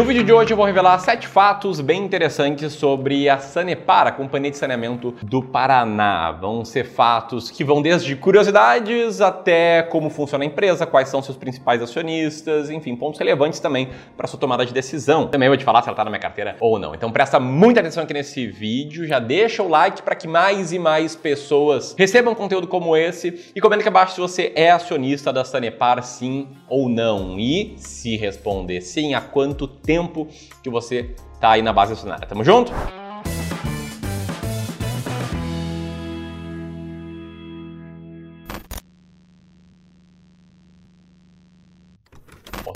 No vídeo de hoje eu vou revelar sete fatos bem interessantes sobre a Sanepar, a companhia de saneamento do Paraná. Vão ser fatos que vão desde curiosidades até como funciona a empresa, quais são seus principais acionistas, enfim, pontos relevantes também para sua tomada de decisão. Também vou te falar se ela está na minha carteira ou não. Então presta muita atenção aqui nesse vídeo, já deixa o like para que mais e mais pessoas recebam conteúdo como esse e comenta aqui abaixo se você é acionista da Sanepar, sim ou não. E se responder sim, há quanto tempo que você tá aí na base acionária. Tamo junto?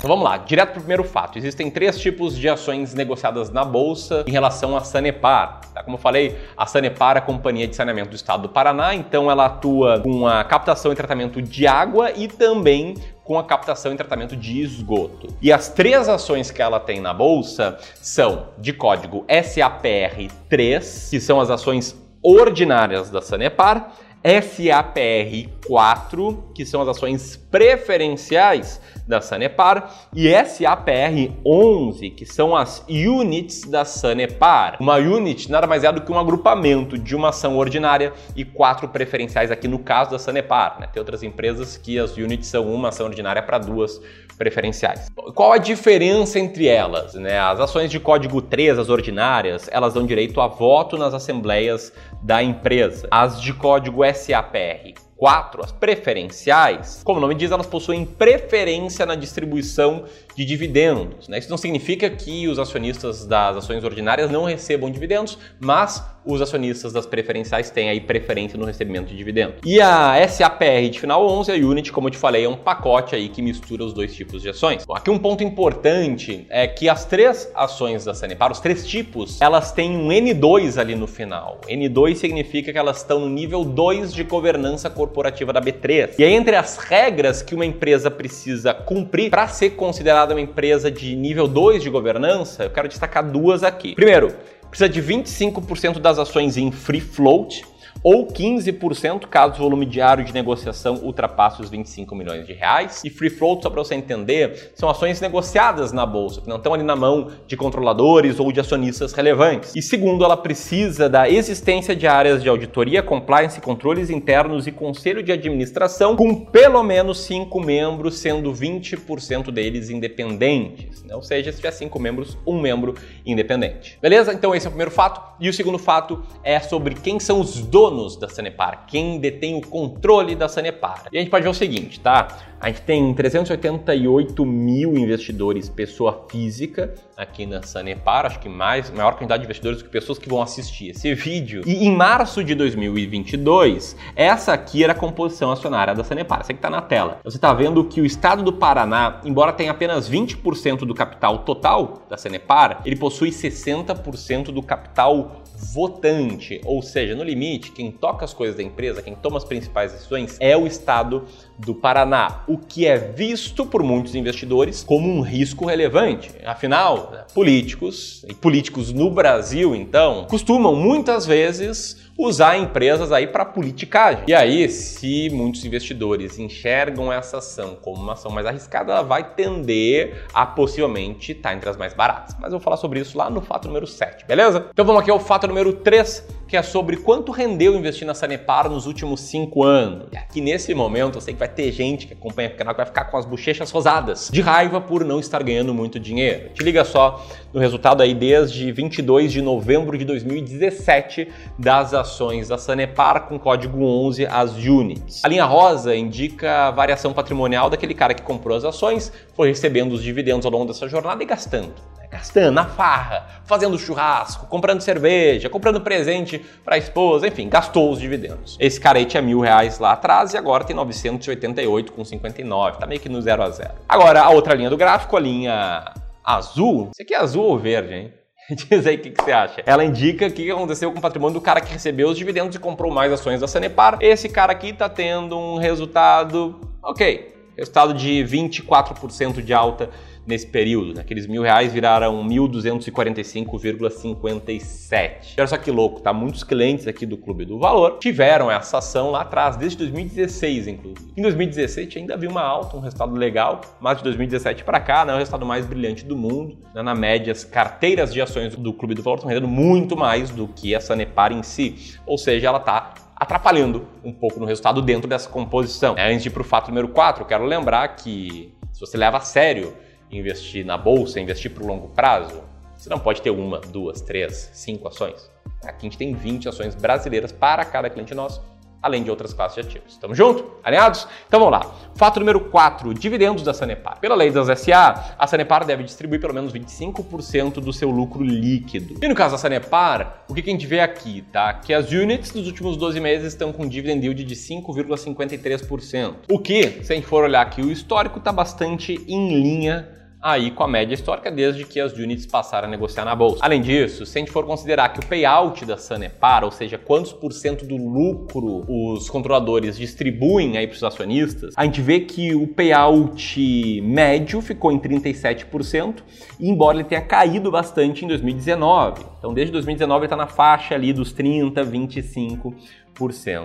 Então vamos lá, direto para o primeiro fato. Existem três tipos de ações negociadas na bolsa em relação à Sanepar. Tá? Como eu falei, a Sanepar é a companhia de saneamento do estado do Paraná, então ela atua com a captação e tratamento de água e também com a captação e tratamento de esgoto. E as três ações que ela tem na bolsa são de código SAPR3, que são as ações ordinárias da Sanepar, SAPR4, que são as ações preferenciais da Sanepar, e SAPR11, que são as units da Sanepar. Uma unit nada mais é do que um agrupamento de uma ação ordinária e quatro preferenciais aqui no caso da Sanepar. Né? Tem outras empresas que as units são uma ação ordinária para duas preferenciais. Qual a diferença entre elas? Né? As ações de código 3, as ordinárias, elas dão direito a voto nas assembleias da empresa. As de código SAPR 4, as preferenciais, como o nome diz, elas possuem preferência na distribuição de dividendos. Né? Isso não significa que os acionistas das ações ordinárias não recebam dividendos, mas os acionistas das preferenciais têm aí preferência no recebimento de dividendos. E a SAPR de final 11, a Unit, como eu te falei, é um pacote aí que mistura os dois tipos de ações. Bom, aqui um ponto importante é que as três ações da Sanepar, os três tipos, elas têm um N2 ali no final. N2 significa que elas estão no nível 2 de governança corporativa da B3. E aí entre as regras que uma empresa precisa cumprir para ser considerada uma empresa de nível 2 de governança, eu quero destacar duas aqui. Primeiro, precisa de 25% das ações em free float ou 15% caso o volume diário de negociação ultrapasse os 25 milhões de reais. E free float, só para você entender, são ações negociadas na bolsa, que não estão ali na mão de controladores ou de acionistas relevantes. E segundo, ela precisa da existência de áreas de auditoria, compliance, controles internos e conselho de administração com pelo menos 5 membros, sendo 20% deles independentes. Né? Ou seja, se tiver 5 membros, um membro independente. Beleza? Então esse é o primeiro fato. E o segundo fato é sobre quem são os donos donos da Sanepar, quem detém o controle da Sanepar. E a gente pode ver o seguinte, tá? A gente tem 388 mil investidores, pessoa física, aqui na Sanepar, acho que mais, maior quantidade de investidores do que pessoas que vão assistir esse vídeo. E em março de 2022, essa aqui era a composição acionária da Sanepar, essa que está na tela. Você está vendo que o estado do Paraná, embora tenha apenas 20% do capital total da Sanepar, ele possui 60% do capital votante, ou seja, no limite, quem toca as coisas da empresa, quem toma as principais decisões é o estado do Paraná, o que é visto por muitos investidores como um risco relevante. Afinal, políticos, e políticos no Brasil, então, costumam muitas vezes usar empresas aí para politicagem. E aí, se muitos investidores enxergam essa ação como uma ação mais arriscada, ela vai tender a possivelmente estar tá entre as mais baratas. Mas eu vou falar sobre isso lá no fato número 7, beleza? Então vamos aqui ao fato número 3, que é sobre quanto rendeu investir na Sanepar nos últimos 5 anos. E aqui nesse momento eu sei que vai ter gente que acompanha o canal que vai ficar com as bochechas rosadas, de raiva por não estar ganhando muito dinheiro. Te liga só no resultado aí desde 22 de novembro de 2017 das ações da Sanepar com código 11 as units. A linha rosa indica a variação patrimonial daquele cara que comprou as ações, foi recebendo os dividendos ao longo dessa jornada e gastando gastando na farra, fazendo churrasco, comprando cerveja, comprando presente para a esposa, enfim, gastou os dividendos. Esse cara aí tinha mil reais lá atrás e agora tem 988,59, tá meio que no zero a zero. Agora, a outra linha do gráfico, a linha azul, isso aqui é azul ou verde, hein? Diz aí o que, que, você acha. Ela indica o que aconteceu com o patrimônio do cara que recebeu os dividendos e comprou mais ações da Sanepar. Esse cara aqui tá tendo um resultado ok Resultado de 24% de alta nesse período. Né? Aqueles mil reais viraram 1.245,57. Olha só que louco, tá? Muitos clientes aqui do Clube do Valor tiveram essa ação lá atrás, desde 2016, inclusive. Em 2017 ainda havia uma alta, um resultado legal, mas de 2017 para cá, né, é o resultado mais brilhante do mundo. Né? Na média, as carteiras de ações do Clube do Valor estão rendendo muito mais do que a Sanepar em si. Ou seja, ela está atrapalhando um pouco no resultado dentro dessa composição. É, antes de ir para o fato número 4, eu quero lembrar que se você leva a sério investir na bolsa, investir para o longo prazo, você não pode ter uma, duas, três, cinco ações. Aqui a gente tem 20 ações brasileiras para cada cliente nosso além de outras classes de ativos. Tamo junto? Alinhados? Então vamos lá. Fato número 4, dividendos da Sanepar. Pela lei das SA, a Sanepar deve distribuir pelo menos 25% do seu lucro líquido. E no caso da Sanepar, o que a gente vê aqui, tá? Que as units dos últimos 12 meses estão com dividend yield de 5,53%. O que, se a gente for olhar aqui, o histórico está bastante em linha aí com a média histórica desde que as units passaram a negociar na bolsa. Além disso, se a gente for considerar que o payout da Sanepar, ou seja, quantos por cento do lucro os controladores distribuem aí para os acionistas, a gente vê que o payout médio ficou em 37%, embora ele tenha caído bastante em 2019. Então, desde 2019 ele está na faixa ali dos 30, 25%.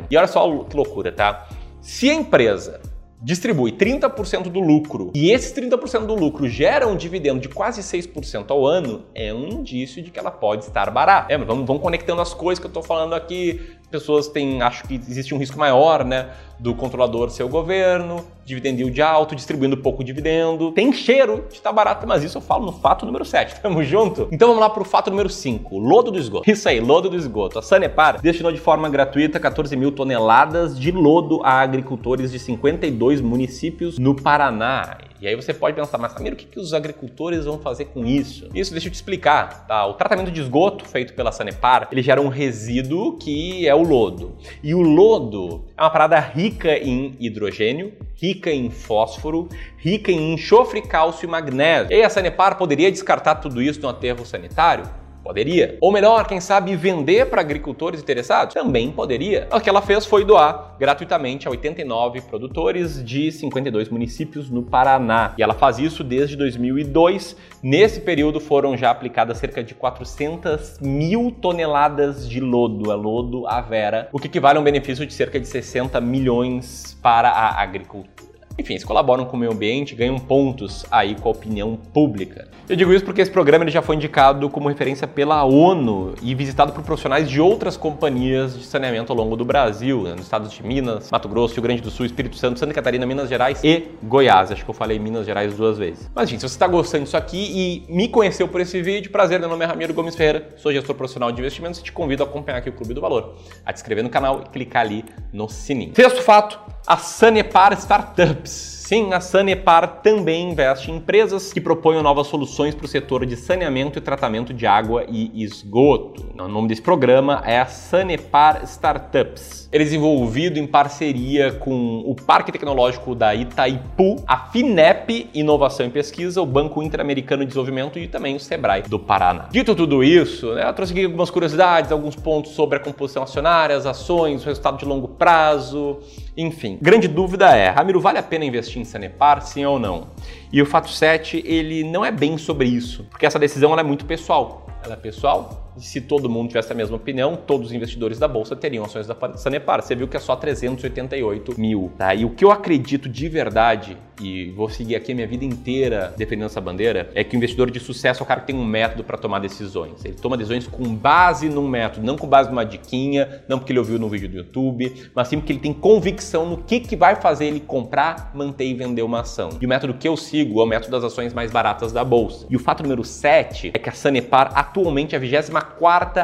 E olha só que loucura, tá? Se a empresa distribui 30% do lucro e esses 30% do lucro gera um dividendo de quase 6% ao ano, é um indício de que ela pode estar barata. É, mas vamos, vamos conectando as coisas que eu estou falando aqui. Pessoas têm, acho que existe um risco maior, né, do controlador ser o governo, dividend yield alto, distribuindo pouco dividendo. Tem cheiro de estar tá barato, mas isso eu falo no fato número 7. Tamo junto? Então vamos lá pro fato número 5, lodo do esgoto. Isso aí, lodo do esgoto. A Sanepar destinou de forma gratuita 14 mil toneladas de lodo a agricultores de 52 municípios no Paraná. E aí você pode pensar, mas Samir, o que, que os agricultores vão fazer com isso? Isso, deixa eu te explicar. Tá? O tratamento de esgoto feito pela Sanepar, ele gera um resíduo que é o lodo. E o lodo é uma parada rica em hidrogênio, rica em fósforo, rica em enxofre, cálcio e magnésio. E aí a Sanepar poderia descartar tudo isso no aterro sanitário? Poderia. Ou melhor, quem sabe vender para agricultores interessados? Também poderia. O que ela fez foi doar gratuitamente a 89 produtores de 52 municípios no Paraná. E ela faz isso desde 2002. Nesse período foram já aplicadas cerca de 400 mil toneladas de lodo, a lodo a vera, o que equivale a um benefício de cerca de 60 milhões para a agricultura. Enfim, eles colaboram com o meio ambiente, ganham pontos aí com a opinião pública. Eu digo isso porque esse programa ele já foi indicado como referência pela ONU e visitado por profissionais de outras companhias de saneamento ao longo do Brasil, né, nos estados de Minas, Mato Grosso, Rio Grande do Sul, Espírito Santo, Santa Catarina, Minas Gerais e Goiás. Acho que eu falei Minas Gerais duas vezes. Mas, gente, se você está gostando disso aqui e me conheceu por esse vídeo, prazer, meu nome é Ramiro Gomes Ferreira, sou gestor profissional de investimentos e te convido a acompanhar aqui o Clube do Valor, a te inscrever no canal e clicar ali no sininho. Sexto fato, a Sanepar Startups. tips. Sim, a Sanepar também investe em empresas que propõem novas soluções para o setor de saneamento e tratamento de água e esgoto. O nome desse programa é a Sanepar Startups. Ele é desenvolvido em parceria com o Parque Tecnológico da Itaipu, a FINEP Inovação e Pesquisa, o Banco Interamericano de Desenvolvimento e também o Sebrae do Paraná. Dito tudo isso, né, eu trouxe aqui algumas curiosidades, alguns pontos sobre a composição acionária, as ações, o resultado de longo prazo, enfim. Grande dúvida é, Ramiro, vale a pena investir em Sanepar, sim ou não? E o fato 7, ele não é bem sobre isso, porque essa decisão é muito pessoal. Ela é pessoal, se todo mundo tivesse a mesma opinião, todos os investidores da bolsa teriam ações da Sanepar. Você viu que é só 388 mil. Tá? E o que eu acredito de verdade, e vou seguir aqui a minha vida inteira defendendo essa bandeira, é que o investidor de sucesso é o cara que tem um método para tomar decisões. Ele toma decisões com base num método, não com base numa diquinha, não porque ele ouviu no vídeo do YouTube, mas sim porque ele tem convicção no que, que vai fazer ele comprar, manter e vender uma ação. E o método que eu sigo é o método das ações mais baratas da bolsa. E o fato número 7 é que a Sanepar atualmente é a 24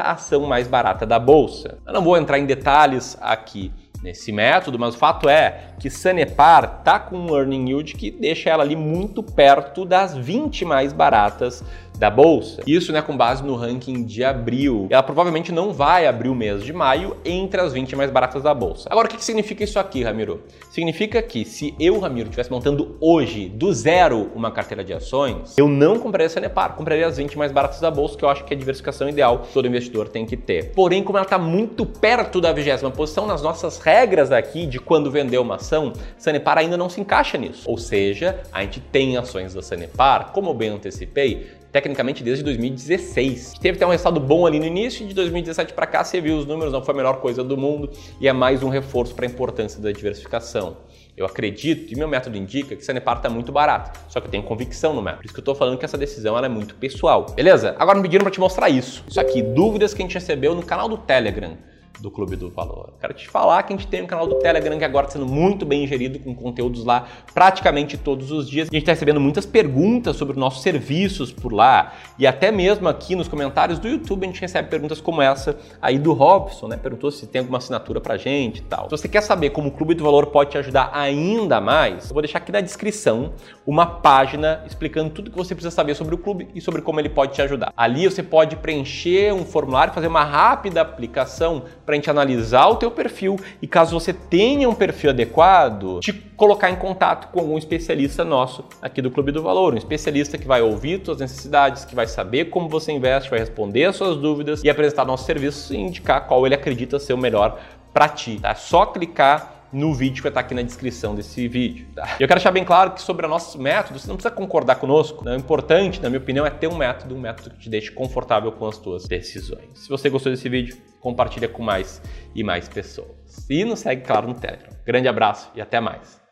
ação mais barata da bolsa. Eu não vou entrar em detalhes aqui nesse método, mas o fato é que Sanepar tá com um earning yield que deixa ela ali muito perto das 20 mais baratas da bolsa. Isso né, com base no ranking de abril. Ela provavelmente não vai abrir o mês de maio entre as 20 mais baratas da bolsa. Agora, o que, que significa isso aqui, Ramiro? Significa que se eu, Ramiro, estivesse montando hoje do zero uma carteira de ações, eu não compraria a Sanepar, compraria as 20 mais baratas da bolsa, que eu acho que é a diversificação ideal que todo investidor tem que ter. Porém, como ela está muito perto da vigésima posição nas nossas regras daqui de quando vender uma ação, Sanepar ainda não se encaixa nisso. Ou seja, a gente tem ações da Sanepar, como eu bem antecipei, tecnicamente desde 2016. Teve até um resultado bom ali no início, de 2017 para cá você viu os números, não foi a melhor coisa do mundo e é mais um reforço para a importância da diversificação. Eu acredito, e meu método indica, que Sanepar está muito barato. Só que eu tenho convicção no método. Por isso que eu estou falando que essa decisão é muito pessoal. Beleza? Agora me pediram para te mostrar isso. Isso aqui, dúvidas que a gente recebeu no canal do Telegram do Clube do Valor. Quero te falar que a gente tem um canal do Telegram que agora está sendo muito bem gerido, com conteúdos lá praticamente todos os dias. A gente está recebendo muitas perguntas sobre os nossos serviços por lá e até mesmo aqui nos comentários do YouTube a gente recebe perguntas como essa aí do Robson, né? Perguntou se tem alguma assinatura pra gente e tal. Se você quer saber como o Clube do Valor pode te ajudar ainda mais, eu vou deixar aqui na descrição uma página explicando tudo que você precisa saber sobre o clube e sobre como ele pode te ajudar. Ali você pode preencher um formulário, fazer uma rápida aplicação para a gente analisar o teu perfil e caso você tenha um perfil adequado, te colocar em contato com algum especialista nosso aqui do Clube do Valor, um especialista que vai ouvir suas necessidades, que vai saber como você investe, vai responder as suas dúvidas e apresentar nossos serviços e indicar qual ele acredita ser o melhor para ti. Tá? É só clicar no vídeo que vai estar aqui na descrição desse vídeo. Tá? Eu quero deixar bem claro que sobre o nosso método, você não precisa concordar conosco. Né? O importante, na minha opinião, é ter um método, um método que te deixe confortável com as tuas decisões. Se você gostou desse vídeo, compartilha com mais e mais pessoas. E nos segue, claro, no Telegram. Grande abraço e até mais.